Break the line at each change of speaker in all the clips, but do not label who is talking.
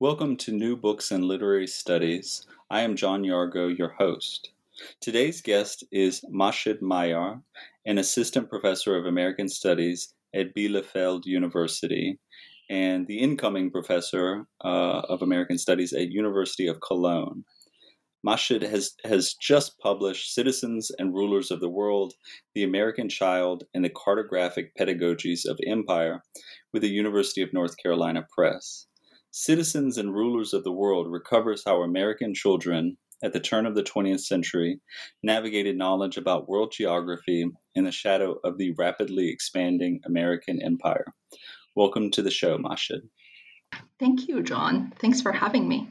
Welcome to New Books and Literary Studies. I am John Yargo, your host. Today's guest is Mahshid Mayar, an assistant professor of American Studies at Bielefeld University and the incoming professor uh, of American Studies at University of Cologne. Mahshid has, has just published Citizens and Rulers of the World, The American Child, and the Cartographic Pedagogies of Empire with the University of North Carolina Press. Citizens and Rulers of the World recovers how American children at the turn of the 20th century navigated knowledge about world geography in the shadow of the rapidly expanding American empire. Welcome to the show, Mahshid.
Thank you, John. Thanks for having me.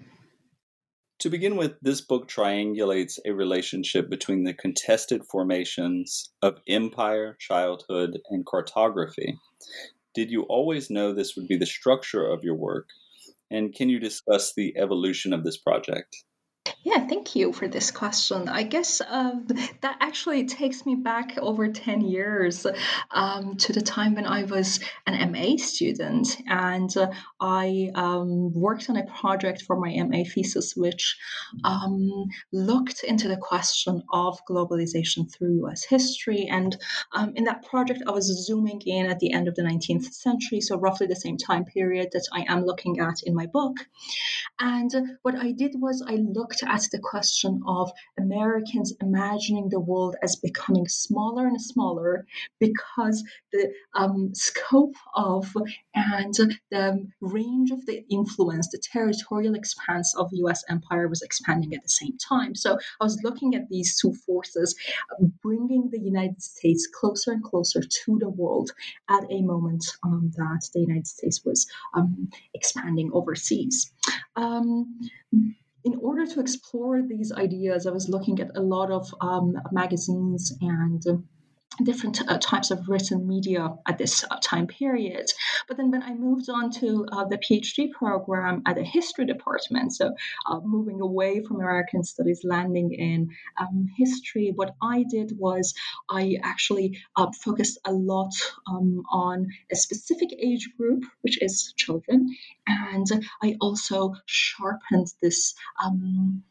To begin with, this book triangulates a relationship between the contested formations of empire, childhood, and cartography. Did you always know this would be the structure of your work? And can you discuss the evolution of this project?
Yeah, thank you for this question. I guess um, that actually takes me back over 10 years um, to the time when I was an MA student. And uh, I um, worked on a project for my MA thesis, which um, looked into the question of globalization through US history. And um, in that project, I was zooming in at the end of the 19th century, so roughly the same time period that I am looking at in my book. And what I did was I looked at the question of Americans imagining the world as becoming smaller and smaller because the um, scope of and the range of the influence, the territorial expanse of US empire was expanding at the same time. So I was looking at these two forces, bringing the United States closer and closer to the world at a moment um, that the United States was um, expanding overseas. Um, in order to explore these ideas, I was looking at a lot of um, magazines and different uh, types of written media at this uh, time period. But then when I moved on to uh, the PhD program at the history department, so uh, moving away from American studies, landing in um, history, what I did was I actually uh, focused a lot um, on a specific age group, which is children. And I also sharpened this. Um,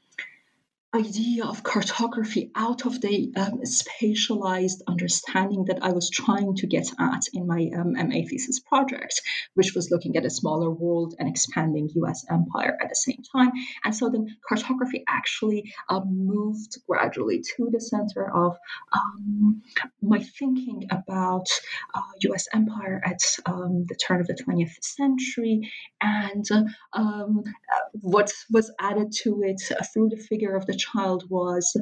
idea of cartography out of the um, spatialized understanding that I was trying to get at in my um, MA thesis project, which was looking at a smaller world and expanding US empire at the same time. And so then cartography actually uh, moved gradually to the center of um, my thinking about uh, US empire at um, the turn of the 20th century and uh, um, what was added to it through the figure of the child was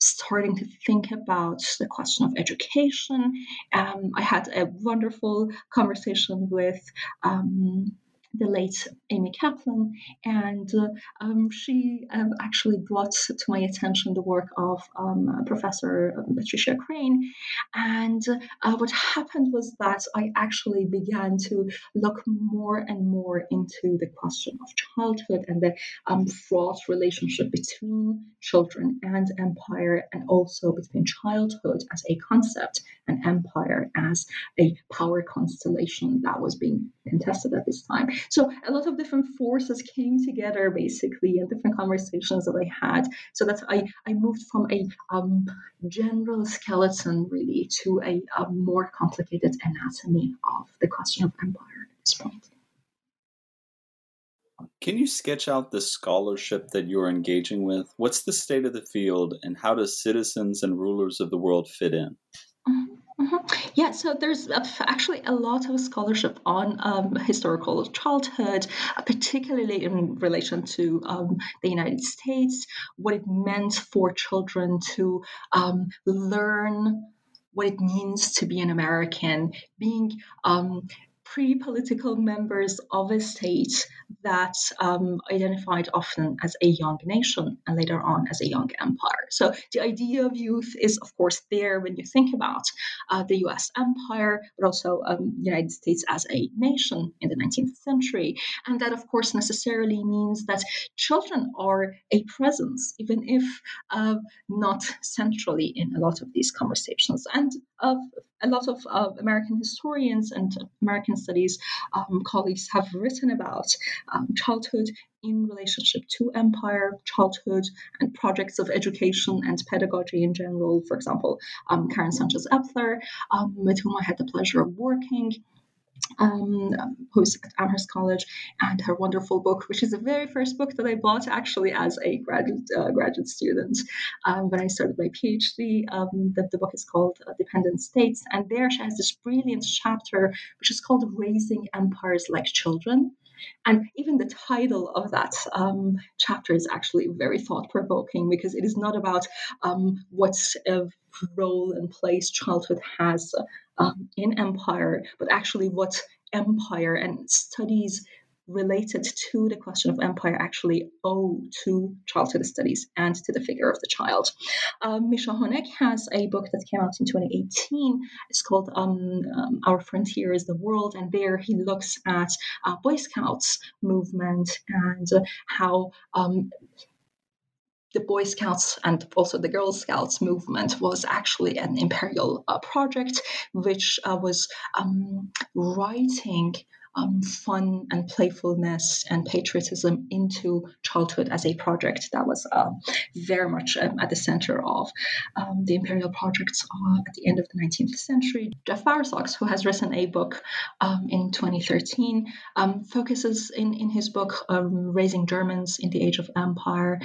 starting to think about the question of education. Um, I had a wonderful conversation with um, the late Amy Kaplan, and uh, um, she um, actually brought to my attention the work of um, Professor Patricia Crain. And uh, what happened was that I actually began to look more and more into the question of childhood and the um, fraught relationship between children and empire, and also between childhood as a concept and empire as a power constellation that was being contested at this time. So a lot of different forces came together basically in different conversations that I had. So that I, I moved from a um, general skeleton really to a, a more complicated anatomy of the question of empire at this point.
Can you sketch out the scholarship that you're engaging with? What's the state of the field, and how do citizens and rulers of the world fit in?
Yeah, so there's actually a lot of scholarship on um, historical childhood, uh, particularly in relation to um, the United States, what it meant for children to um, learn what it means to be an American, being um, pre political members of a state that um, identified often as a young nation and later on as a young empire. So the idea of youth is, of course, there when you think about uh, the US empire, but also um, the United States as a nation in the 19th century. And that, of course, necessarily means that children are a presence, even if uh, not centrally in a lot of these conversations. And uh, a lot of uh, American historians and American studies um, colleagues have written about um, childhood in relationship to empire, childhood, and projects of education and pedagogy in general. For example, um, Karen Sanchez Eppler, um, with whom I had the pleasure of working um, who's at Amherst College, and her wonderful book, which is the very first book that I bought actually as a graduate uh, graduate student um, when I started my PhD. Um, the, the, book is called uh, Dependent States, and there she has this brilliant chapter which is called Raising Empires Like Children. And even the title of that um, chapter is actually very thought provoking because it is not about um, uh, role and place childhood has um, in empire, but actually what empire and studies related to the question of empire actually owe to childhood studies and to the figure of the child. Um, Honeck has a book that came out in 2018. It's called um, um, Our Frontier is the World, and there he looks at uh, Boy Scouts movement and uh, how um, the Boy Scouts and also the Girl Scouts movement was actually an imperial uh, project which uh, was um, writing um, fun and playfulness and patriotism into childhood as a project that was uh, very much um, at the center of um, the imperial projects uh, at the end of the 19th century. Jeff Bowersox, who has written a book um, in 2013, um, focuses in, in his book Raising Germans in the Age of Empire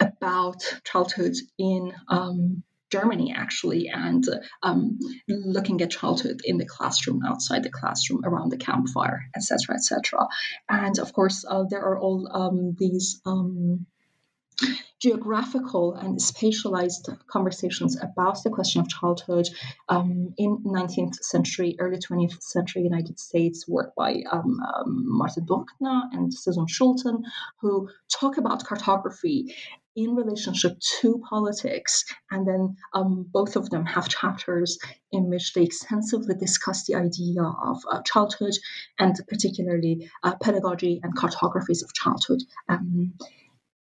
about childhood in um, Germany, actually, and um, looking at childhood in the classroom, outside the classroom, around the campfire, etc., etc. And of course, uh, there are all um, these. Um, geographical and spatialized conversations about the question of childhood um, in 19th century, early 20th century United States, work by um, um, Martin Bruckner and Susan Schulten, who talk about cartography in relationship to politics. And then um, both of them have chapters in which they extensively discuss the idea of uh, childhood and particularly uh, pedagogy and cartographies of childhood um,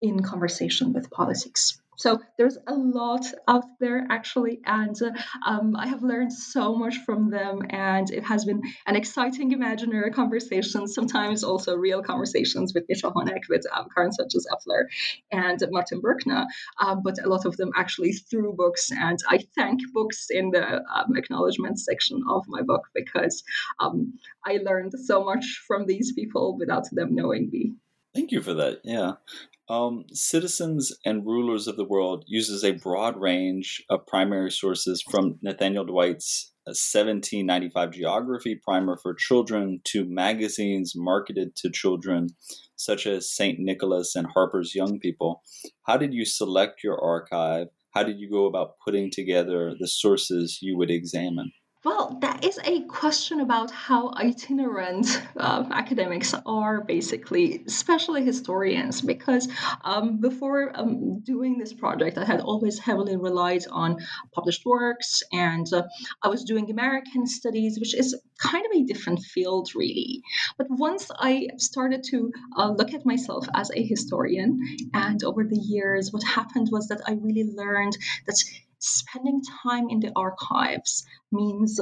in conversation with politics. So there's a lot out there actually, and um, I have learned so much from them, and it has been an exciting imaginary conversation, sometimes also real conversations with Mischa Honeck, with um, Karen Sanchez Eppler, and Martin Bruckner, um, but a lot of them actually through books, and I thank books in the um, acknowledgement section of my book because um, I learned so much from these people without them knowing me.
Thank you for that. Yeah. Um, Citizens and Rulers of the World uses a broad range of primary sources from Nathaniel Dwight's 1795 uh, Geography Primer for Children to magazines marketed to children, such as St. Nicholas and Harper's Young People. How did you select your archive? How did you go about putting together the sources you would examine?
Well, that is a question about how itinerant uh, academics are, basically, especially historians, because um, before um, doing this project, I had always heavily relied on published works, and uh, I was doing American studies, which is kind of a different field, really. But once I started to uh, look at myself as a historian, and over the years, what happened was that I really learned that spending time in the archives means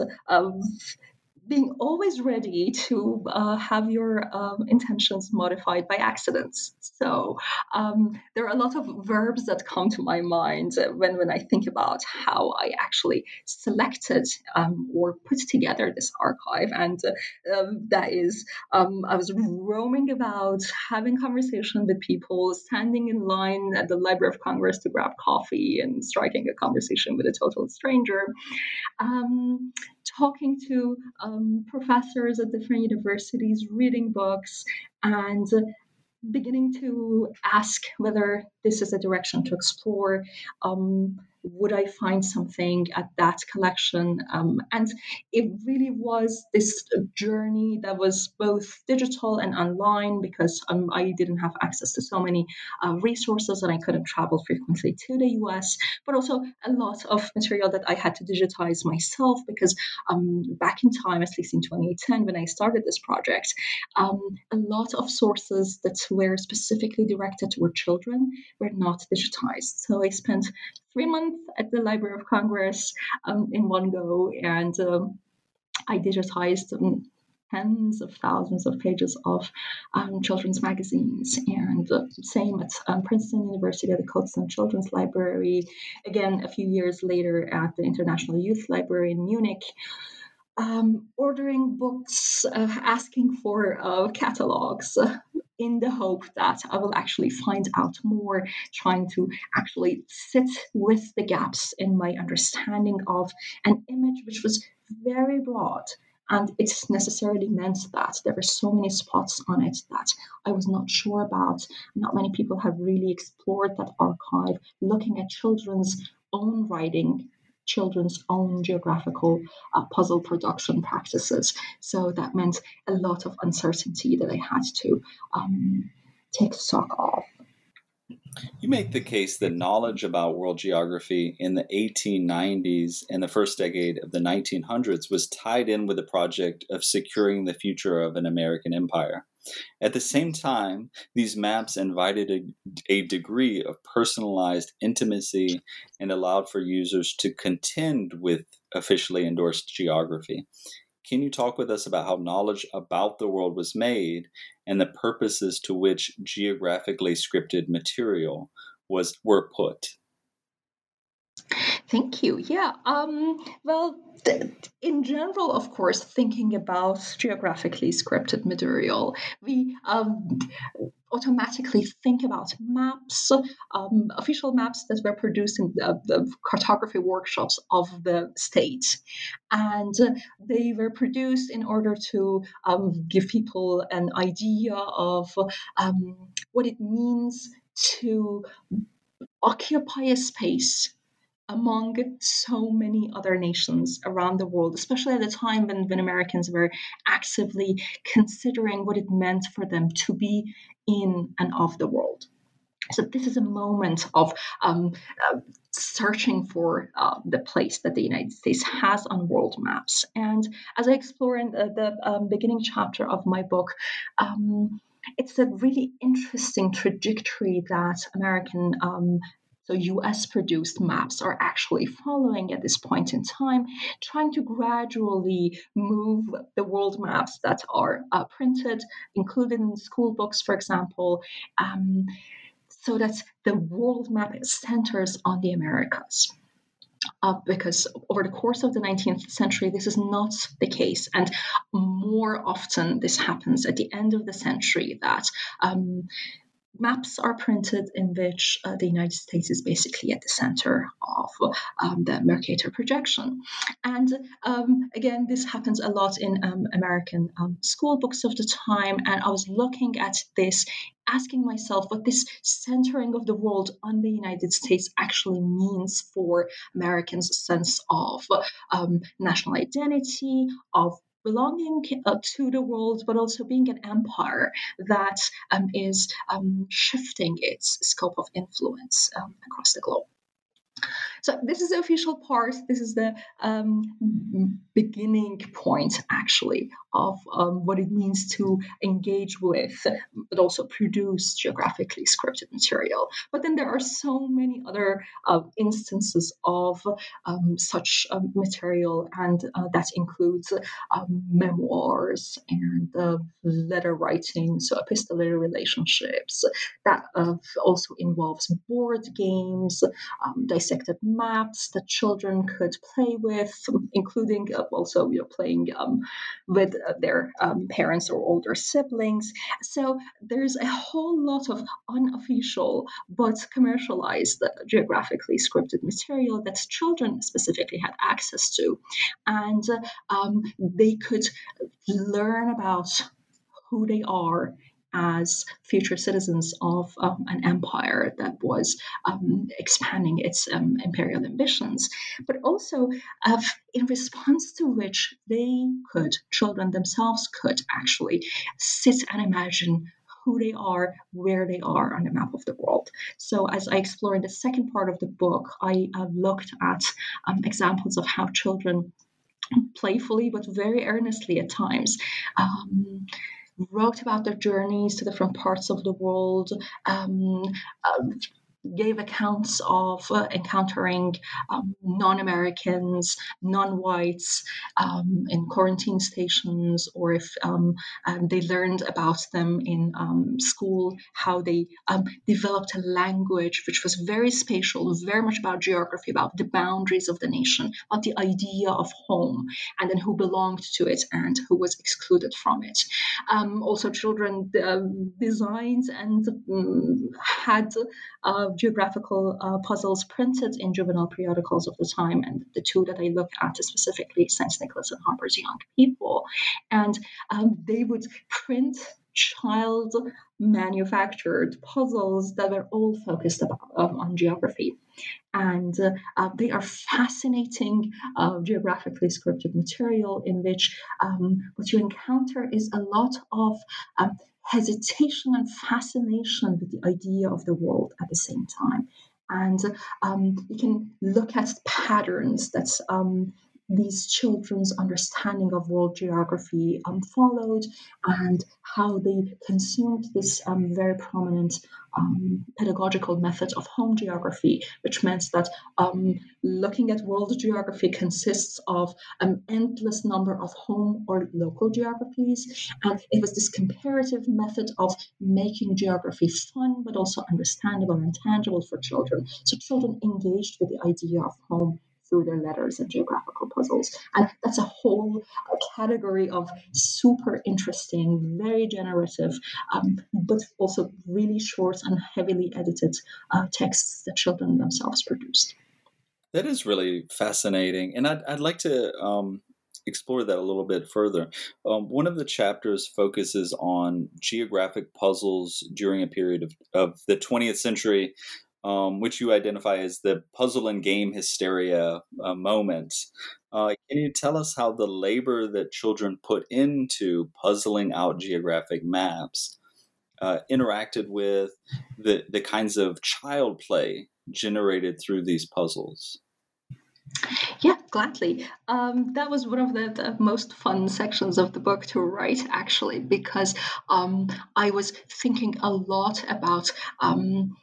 being always ready to uh, have your um, intentions modified by accidents. So um, there are a lot of verbs that come to my mind when, when I think about how I actually selected um, or put together this archive. And uh, that is, um, I was roaming about, having conversation with people, standing in line at the Library of Congress to grab coffee and striking a conversation with a total stranger. Talking to um, professors at different universities, reading books, and beginning to ask whether this is a direction to explore. Um, would I find something at that collection? Um, and it really was this journey that was both digital and online because um, I didn't have access to so many uh, resources and I couldn't travel frequently to the US, but also a lot of material that I had to digitize myself because um, back in time, at least in 2010, when I started this project, um, a lot of sources that were specifically directed toward children were not digitized. So I spent three months at the Library of Congress um, in one go, and um, I digitized um, tens of thousands of pages of um, children's magazines. And uh, same at um, Princeton University at the Cotsen Children's Library. Again, a few years later at the International Youth Library in Munich. Ordering books, uh, asking for uh, catalogs, in the hope that I will actually find out more, trying to actually sit with the gaps in my understanding of an image which was very broad. And it necessarily meant that there were so many spots on it that I was not sure about. Not many people have really explored that archive, looking at children's own writing children's own geographical uh, puzzle production practices. So that meant a lot of uncertainty that I had to um, take stock of.
You make the case that knowledge about world geography in the 1890s and the first decade of the 1900s was tied in with the project of securing the future of an American empire. At the same time, these maps invited a, a, degree of personalized intimacy and allowed for users to contend with officially endorsed geography. Can you talk with us about how knowledge about the world was made and the purposes to which geographically scripted material was were put?
Thank you. Yeah. Um, well, th- in general, of course, thinking about geographically scripted material, we um, automatically think about maps, um, official maps that were produced in the, the, cartography workshops of the state. And they were produced in order to um, give people an idea of um, what it means to occupy a space among so many other nations around the world, especially at a time when, when Americans were actively considering what it meant for them to be in and of the world. So this is a moment of um, uh, searching for uh, the place that the United States has on world maps. And as I explore in the, the um, beginning chapter of my book, um, it's a really interesting trajectory that American um, so US produced maps are actually following at this point in time, trying to gradually move the world maps that are uh, printed, included in school books, for example. Um, so that the world map centers on the Americas. Uh, because over the course of the 19th century, this is not the case. And more often, this happens at the end of the century that um, maps are printed in which uh, the United States is basically at the center of um, the Mercator projection. And um, again, this happens a lot in um, American um, school books of the time. And I was looking at this, asking myself what this centering of the world on the United States actually means for Americans' sense of um, national identity, of belonging uh, to the world, but also being an empire that um, is um, shifting its scope of influence um, across the globe. So this is the official part. This is the um, beginning point, actually, of um, what it means to engage with, but also produce geographically scripted material. But then there are so many other uh, instances of um, such um, material, and uh, that includes um, memoirs and uh, letter writing, so epistolary relationships. That uh, also involves board games, dissected maps that children could play with, including uh, also you know, playing um, with uh, their um, parents or older siblings. So there's a whole lot of unofficial but commercialized, uh, geographically scripted material that children specifically had access to. And um, they could learn about who they are as future citizens of um, an empire that was um, expanding its um, imperial ambitions, but also uh, in response to which they could, children themselves could actually sit and imagine who they are, where they are on the map of the world. So, as I explore in the second part of the book, I uh, looked at um, examples of how children playfully but very earnestly at times um, wrote about their journeys to different parts of the world, um, uh, gave accounts of uh, encountering um, non Americans, non whites um, in quarantine stations, or if um, um they learned about them in um, school, how they um, developed a language which was very spatial, very much about geography, about the boundaries of the nation, about the idea of home, and then who belonged to it and who was excluded from it. also, children uh, designed and had geographical uh, puzzles printed in juvenile periodicals of the time. And the two that I look at is specifically St. Nicholas and Harper's Young People. And um, they would print child manufactured puzzles that are all focused about, um, on geography. And uh, uh, they are fascinating uh, geographically scripted material in which um, what you encounter is a lot of um, hesitation and fascination with the idea of the world at the same time. And um, you can look at patterns that um, these children's understanding of world geography um, followed and how they consumed this um, very prominent um, pedagogical method of home geography, which meant that um, looking at world geography consists of an endless number of home or local geographies. And it was this comparative method of making geography fun, but also understandable and tangible for children. So children engaged with the idea of home through their letters and geographical puzzles. And that's a whole category of super interesting, very generative, um, but also really short and heavily edited uh, texts that children themselves produced.
That is really fascinating. And I'd, I'd like to um, explore that a little bit further. Um, one of the chapters focuses on geographic puzzles during a period of, of the 20th century um, which you identify as the puzzle and game hysteria uh, moment. Uh, can you tell us how the labor that children put into puzzling out geographic maps uh, interacted with the, the kinds of child play generated through these puzzles?
Yeah, gladly. Um, that was one of the, the, most fun sections of the book to write, actually, because um, I was thinking a lot about. Um,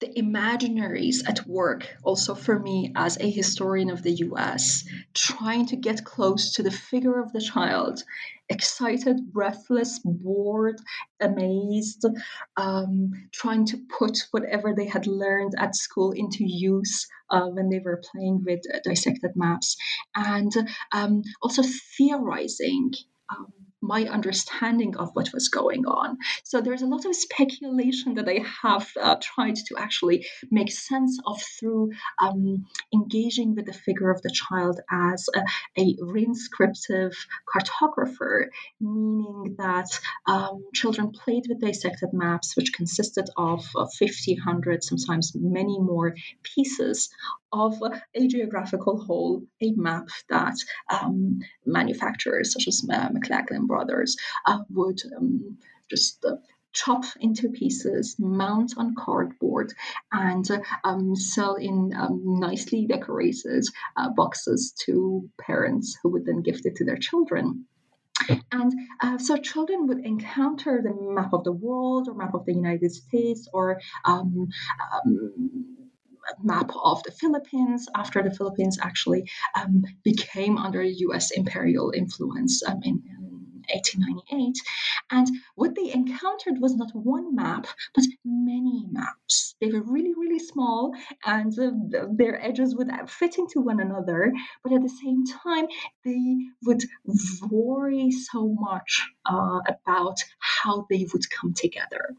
the imaginaries at work, also for me as a historian of the US, trying to get close to the figure of the child, excited, breathless, bored, amazed, um, trying to put whatever they had learned at school into use uh, when they were playing with uh, dissected maps, and um, also theorizing. Um, my understanding of what was going on. So there's a lot of speculation that I have uh, tried to actually make sense of through um, engaging with the figure of the child as a, a reinscriptive cartographer, meaning that um, children played with dissected maps, which consisted of uh, 50, 100, sometimes many more pieces of a geographical whole, a map that um, manufacturers such as uh, McLoughlin Brothers uh, would um, just uh, chop into pieces, mount on cardboard, and uh, um, sell in um, nicely decorated uh, boxes to parents who would then gift it to their children. And uh, so children would encounter the map of the world or map of the United States or um, um map of the Philippines after the Philippines actually um, became under US imperial influence um, in, 1898. And what they encountered was not one map, but many maps. They were really, really small, and uh, their edges would fit into one another. But at the same time, they would worry so much uh, about how they would come together.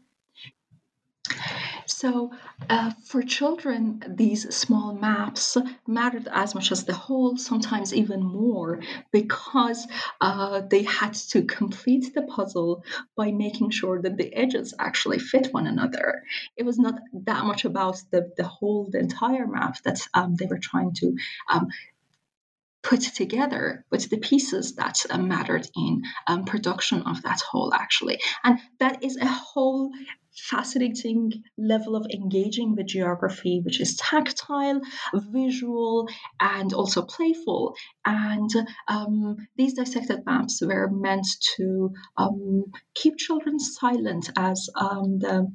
So, uh, for children, these small maps mattered as much as the whole, sometimes even more, because uh, they had to complete the puzzle by making sure that the edges actually fit one another. It was not that much about the, the whole, the entire map that um, they were trying to um, put together with the pieces that uh, mattered in um, production of that whole actually and that is a whole fascinating level of engaging with geography which is tactile visual and also playful. And um, these dissected maps were meant to um, keep children silent as um, the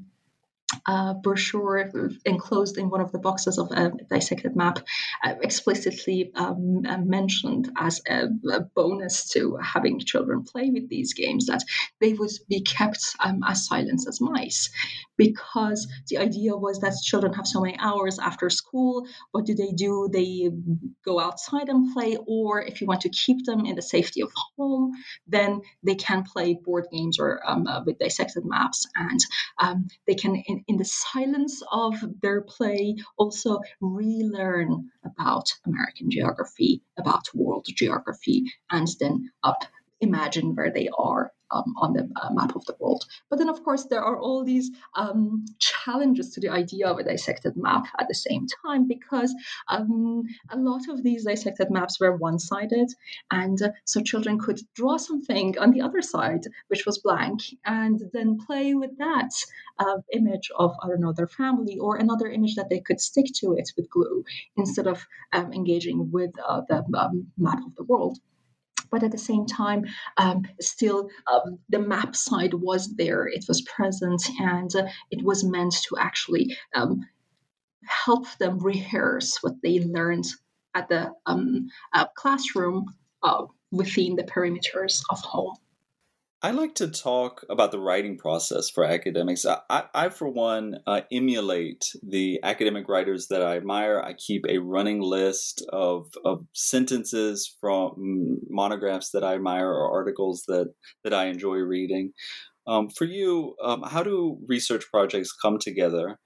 uh, brochure enclosed in one of the boxes of a dissected map uh, explicitly um, uh, mentioned as a, a, bonus to having children play with these games that they would be kept um, as silent as mice. Because the idea was that children have so many hours after school what do they do? They go outside and play or if you want to keep them in the safety of home then they can play board games or um, uh, with dissected maps and um, they can in, the silence of their play also relearn about American geography, about world geography, and then up imagine where they are um, on the uh, map of the world. But then, of course, there are all these um, challenges to the idea of a dissected map at the same time because um, a lot of these dissected maps were one sided. And uh, so children could draw something on the other side, which was blank, and then play with that uh, image of, I don't know, their family or another image that they could stick to it with glue instead of um, engaging with uh, the um, map of the world but at the same time, um, still um, the map side was there, it was present, and uh, it was meant to actually um, help them rehearse what they learned at the um, uh, classroom uh, within the perimeters of home.
I like to talk about the writing process for academics. I, I, I for one, uh, emulate the academic writers that I admire. I keep a running list of, of sentences from monographs that I admire or articles that, that I enjoy reading. Um, for you, um, how do research projects come together?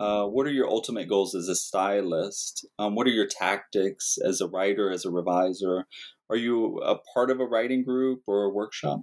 Uh, what are your ultimate goals as a stylist? Um, what are your tactics as a writer, as a reviser? Are you a part of a writing group or a workshop?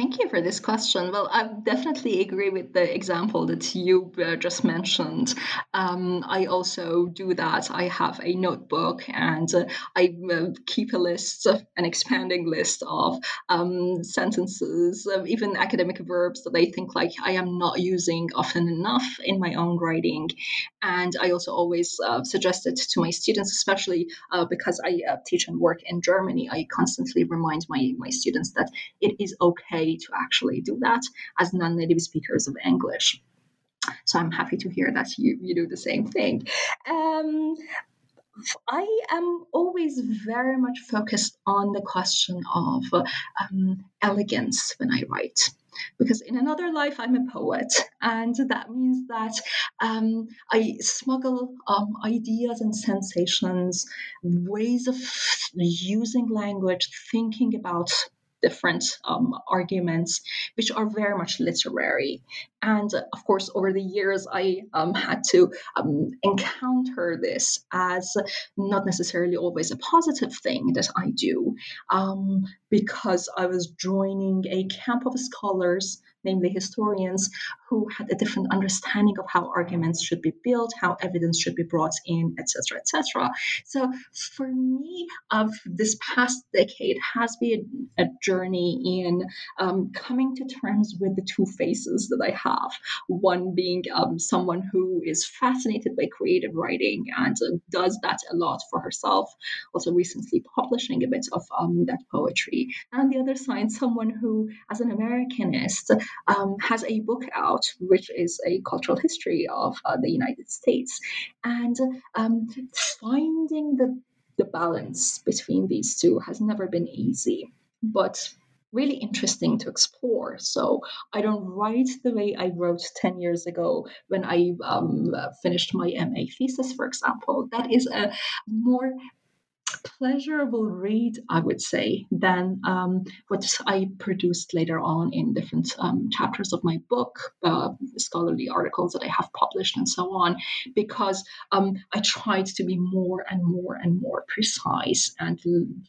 Thank you for this question. Well, I definitely agree with the example that you uh, just mentioned. Um, I also do that. I have a notebook and uh, I uh, keep a list, an expanding list of um, sentences, even academic verbs that I think like I am not using often enough in my own writing. And I also always uh, suggest it to my students, especially uh, because I teach and work in Germany. I constantly remind my, my students that it is okay to actually do that as non-native speakers of English. So I'm happy to hear that you, you do the same thing. Um, I am always very much focused on the question of um, elegance when I write. Because in another life, I'm a poet, and that means that um, I smuggle um, ideas and sensations, ways of using language, thinking about different um, arguments, which are very much literary. And uh, of course, over the years, I um, had to um, encounter this as not necessarily always a positive thing that I do, um, because I was joining a camp of scholars namely historians, who had a different understanding of how arguments should be built, how evidence should be brought in, etc., etc. So for me, of this past decade has been a journey in um, coming to terms with the two faces that I have. One being um, someone who is fascinated by creative writing and uh, does that a lot for herself, also recently publishing a bit of um, that poetry. And the other side, someone who, as an Americanist, um, has a book out, which is a cultural history of uh, the United States. And um, finding the, the balance between these two has never been easy, but really interesting to explore. So I don't write the way I wrote 10 years ago when I um, finished my MA thesis, for example. That is a more pleasurable read, I would say, than um, what I produced later on in different um, chapters of my book, uh, scholarly articles that I have published, and so on, because um, I tried to be more and more and more precise and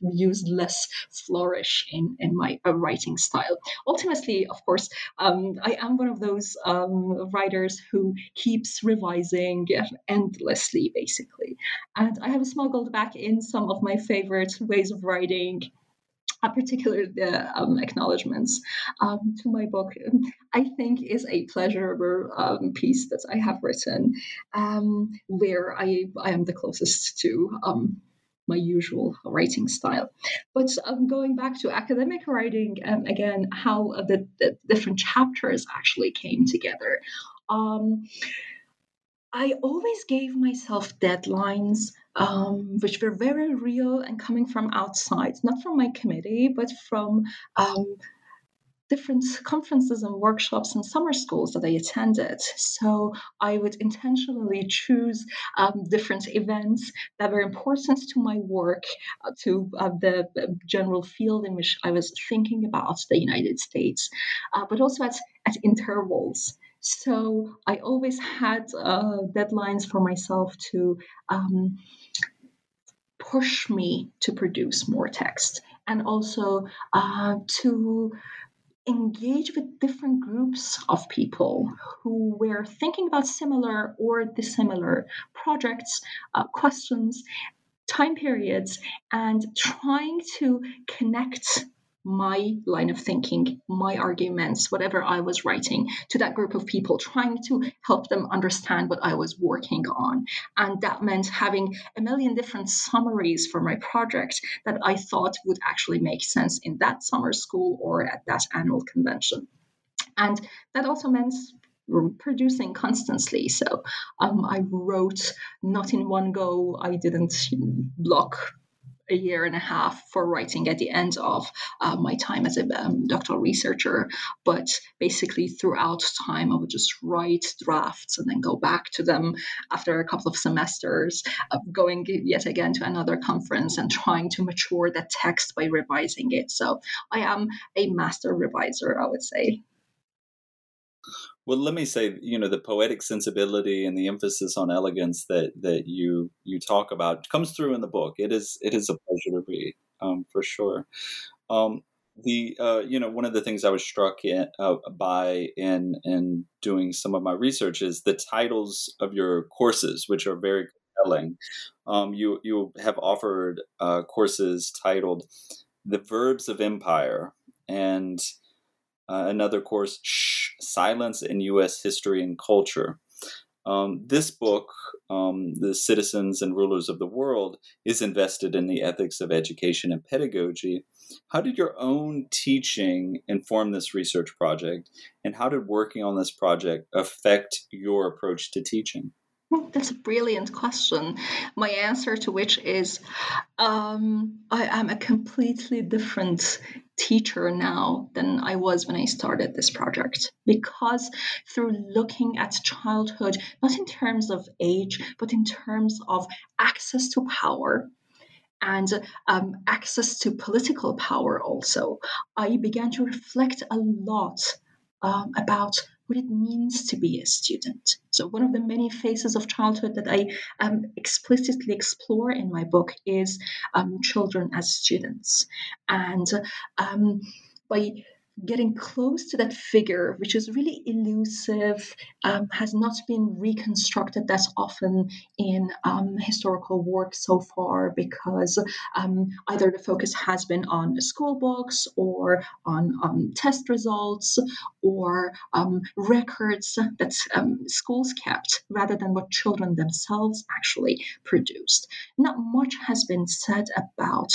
use less flourish in, in my uh, writing style. Ultimately, of course, um, I am one of those um, writers who keeps revising endlessly, basically. And I have smuggled back in some of my favorite ways of writing uh, particularly the um, acknowledgments um, to my book, I think is a pleasurable um, piece that I have written, um, where I, I am the closest to um, my usual writing style. But um, going back to academic writing, um, again, how the, the, different chapters actually came together. Um, I always gave myself deadlines, um, which were very real and coming from outside, not from my committee, but from um, different conferences and workshops and summer schools that I attended. So I would intentionally choose um, different events that were important to my work, uh, to uh, the general field in which I was thinking about the United States, uh, but also at, at intervals. So I always had uh, deadlines for myself to um, push me to produce more text and also uh, to engage with different groups of people who were thinking about similar or dissimilar projects, uh, questions, time periods, and trying to connect my line of thinking, my arguments, whatever I was writing to that group of people, trying to help them understand what I was working on. And that meant having a million different summaries for my project that I thought would actually make sense in that summer school or at that annual convention. And that also meant producing constantly. So um, I wrote not in one go. I didn't block a year and a half for writing at the end of uh, my time as a um, doctoral researcher. But basically, throughout time, I would just write drafts and then go back to them after a couple of semesters, uh, going yet again to another conference and trying to mature that text by revising it. So I am a master reviser, I would say.
Well, let me say, you know, the poetic sensibility and the emphasis on elegance that that you you talk about comes through in the book. It is it is a pleasure to read, um, for sure. Um, the uh, you know one of the things I was struck in, uh, by in in doing some of my research is the titles of your courses, which are very compelling. Um, you you have offered uh, courses titled "The Verbs of Empire" and uh, another course, Shh, Silence in U.S. History and Culture. Um, this book, um, The Citizens and Rulers of the World, is invested in the ethics of education and pedagogy. How did your own teaching inform this research project, and how did working on this project affect your approach to teaching?
That's a brilliant question. My answer to which is um, I am a completely different teacher now than I was when I started this project. Because through looking at childhood, not in terms of age, but in terms of access to power, and um, access to political power also, I began to reflect a lot um, about what it means to be a student. So, one of the many phases of childhood that I um, explicitly explore in my book is um, children as students. And um, by getting close to that figure, which is really elusive, um, has not been reconstructed that often in um, historical work so far because um, either the focus has been on school books or on um, test results or um, records that um, schools kept rather than what children themselves actually produced. Not much has been said about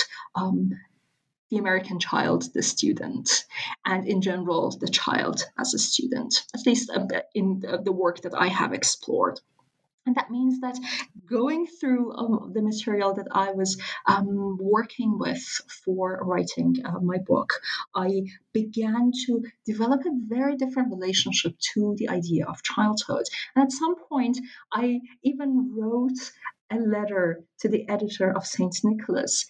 the American child, the student, and in general, the child as a student, at least in the work that I have explored. And that means that going through um, the material that I was um, working with for writing uh, my book, I began to develop a very different relationship to the idea of childhood. And at some point, I even wrote a letter to the editor of St. Nicholas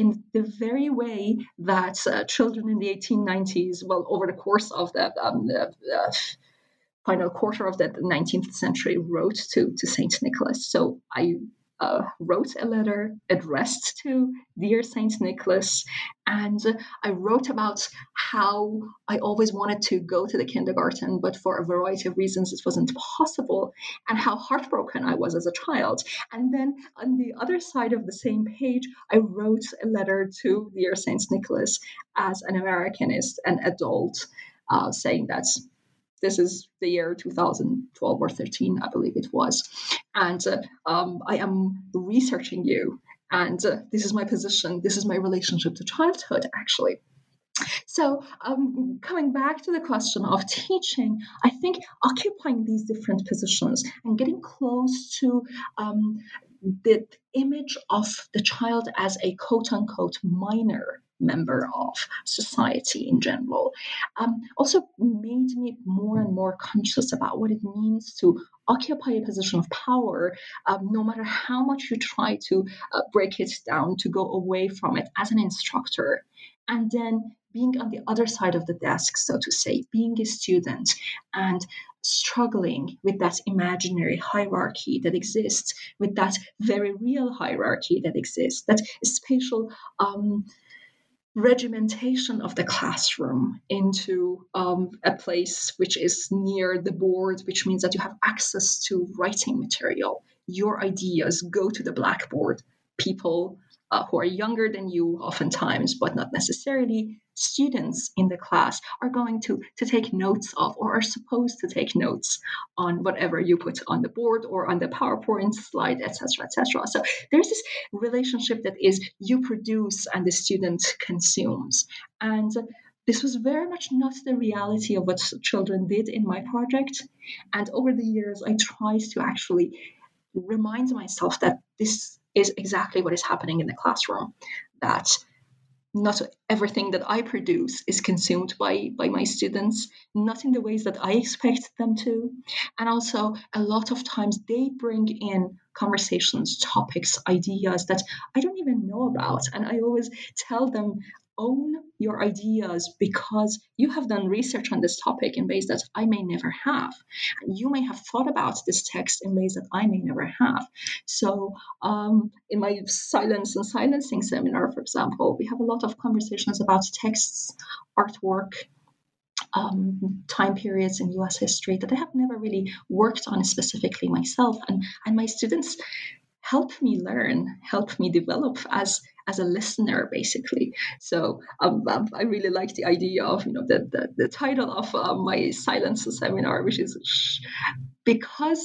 in the very way that uh, children in the 1890s, well, over the course of the, um, the uh, final quarter of the 19th century, wrote to, to St. Nicholas. So I uh, wrote a letter addressed to Dear Saint Nicholas, and I wrote about how I always wanted to go to the kindergarten, but for a variety of reasons it wasn't possible, and how heartbroken I was as a child. And then on the other side of the same page, I wrote a letter to Dear Saint Nicholas as an Americanist, an adult, uh, saying that this is the year 2012 or 13, I believe it was. And uh, um, I am researching you. And uh, this is my position. This is my relationship to childhood, actually. So, um, coming back to the question of teaching, I think occupying these different positions and getting close to um, the image of the child as a quote unquote minor member of society in general. Um, also made me more and more conscious about what it means to occupy a position of power, um, no matter how much you try to uh, break it down, to go away from it as an instructor. And then being on the other side of the desk, so to say, being a student and struggling with that imaginary hierarchy that exists, with that very real hierarchy that exists, that spatial um, regimentation of the classroom into um, a place which is near the board, which means that you have access to writing material. Your ideas go to the blackboard. People uh, who are younger than you, oftentimes, but not necessarily, students in the class are going to, to take notes of or are supposed to take notes on whatever you put on the board or on the PowerPoint slide, etc., etc. So there's this relationship that is you produce and the student consumes. And this was very much not the reality of what children did in my project. And over the years, I tried to actually remind myself that this is exactly what is happening in the classroom. That not everything that I produce is consumed by, by my students, not in the ways that I expect them to. And also, a lot of times they bring in conversations, topics, ideas that I don't even know about. And I always tell them own your ideas because you have done research on this topic in ways that I may never have. And you may have thought about this text in ways that I may never have. So, um, in my silence and silencing seminar, for example, we have a lot of conversations about texts, artwork, um, time periods in US history that I have never really worked on specifically myself. And, and my students help me learn, help me develop as as a listener, basically. So um, um, I really like the idea of you know the the, the title of uh, my silence seminar, which is shh, because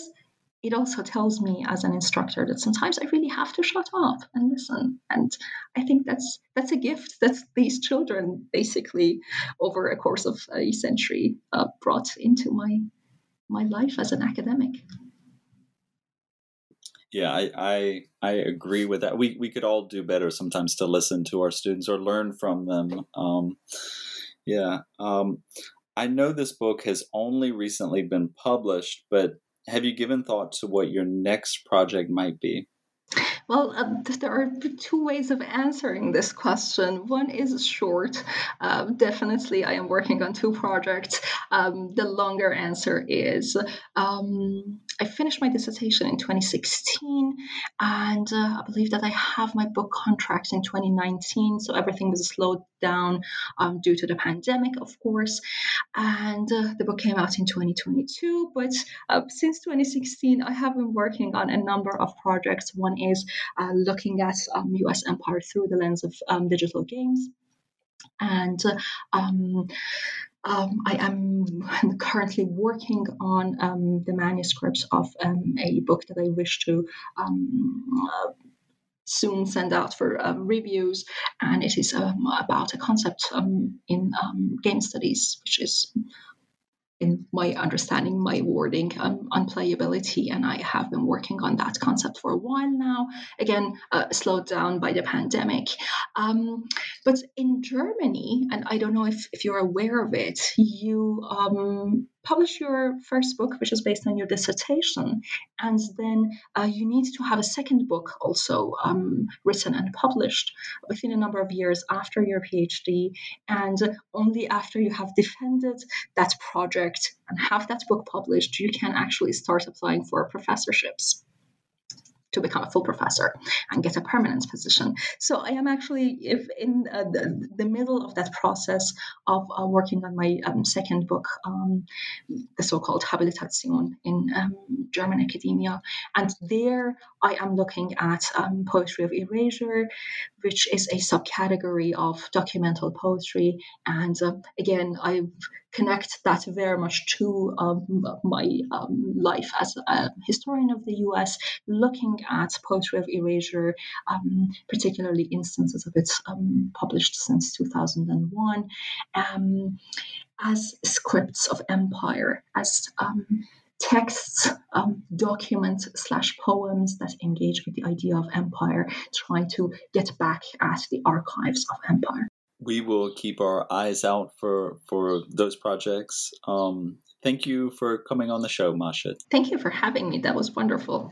it also tells me as an instructor that sometimes I really have to shut up and listen. And I think that's that's a gift that these children basically over a course of a century uh, brought into my my life as an academic
yeah I, I i agree with that we we could all do better sometimes to listen to our students or learn from them um yeah um i know this book has only recently been published but have you given thought to what your next project might be
well, uh, there are two ways of answering this question. One is short. Um, definitely, I am working on two projects. Um, the longer answer is um, I finished my dissertation in 2016, and uh, I believe that I have my book contract in 2019. So everything was slowed down um, due to the pandemic, of course. And uh, the book came out in 2022. But uh, since 2016, I have been working on a number of projects. One is uh, looking at um, US empire through the lens of um, digital games. And um, um, I am currently working on um, the manuscripts of um, a book that I wish to um, uh, soon send out for uh, reviews, and it is um, about a concept in game studies, which is in my understanding, my wording um, on playability, and I have been working on that concept for a while now. Again, uh, slowed down by the pandemic. Um, but in Germany, and I don't know if, if you're aware of it, you um, publish your first book, which is based on your dissertation, and then uh, you need to have a second book also um, written and published within a number of years after your PhD, and only after you have defended that project and have that book published, you can actually start applying for professorships to become a full professor and get a permanent position. So I am actually if in uh, the, the, middle of that process of uh, working on my um, second book, um, the so-called Habilitation in um, German academia, and there I am looking at um, poetry of erasure, which is a subcategory of documental poetry, and uh, again I've connect that very much to um, my um, life as a historian of the US, looking at poetry of erasure, um, particularly instances of it um, published since 2001, um, as scripts of empire, as um, texts, um, documents slash poems that engage with the idea of empire, try to get back at the archives of empire
we will keep our eyes out for for those projects. Um, thank you for coming on the show, Mahshid.
Thank you for having me. That was wonderful.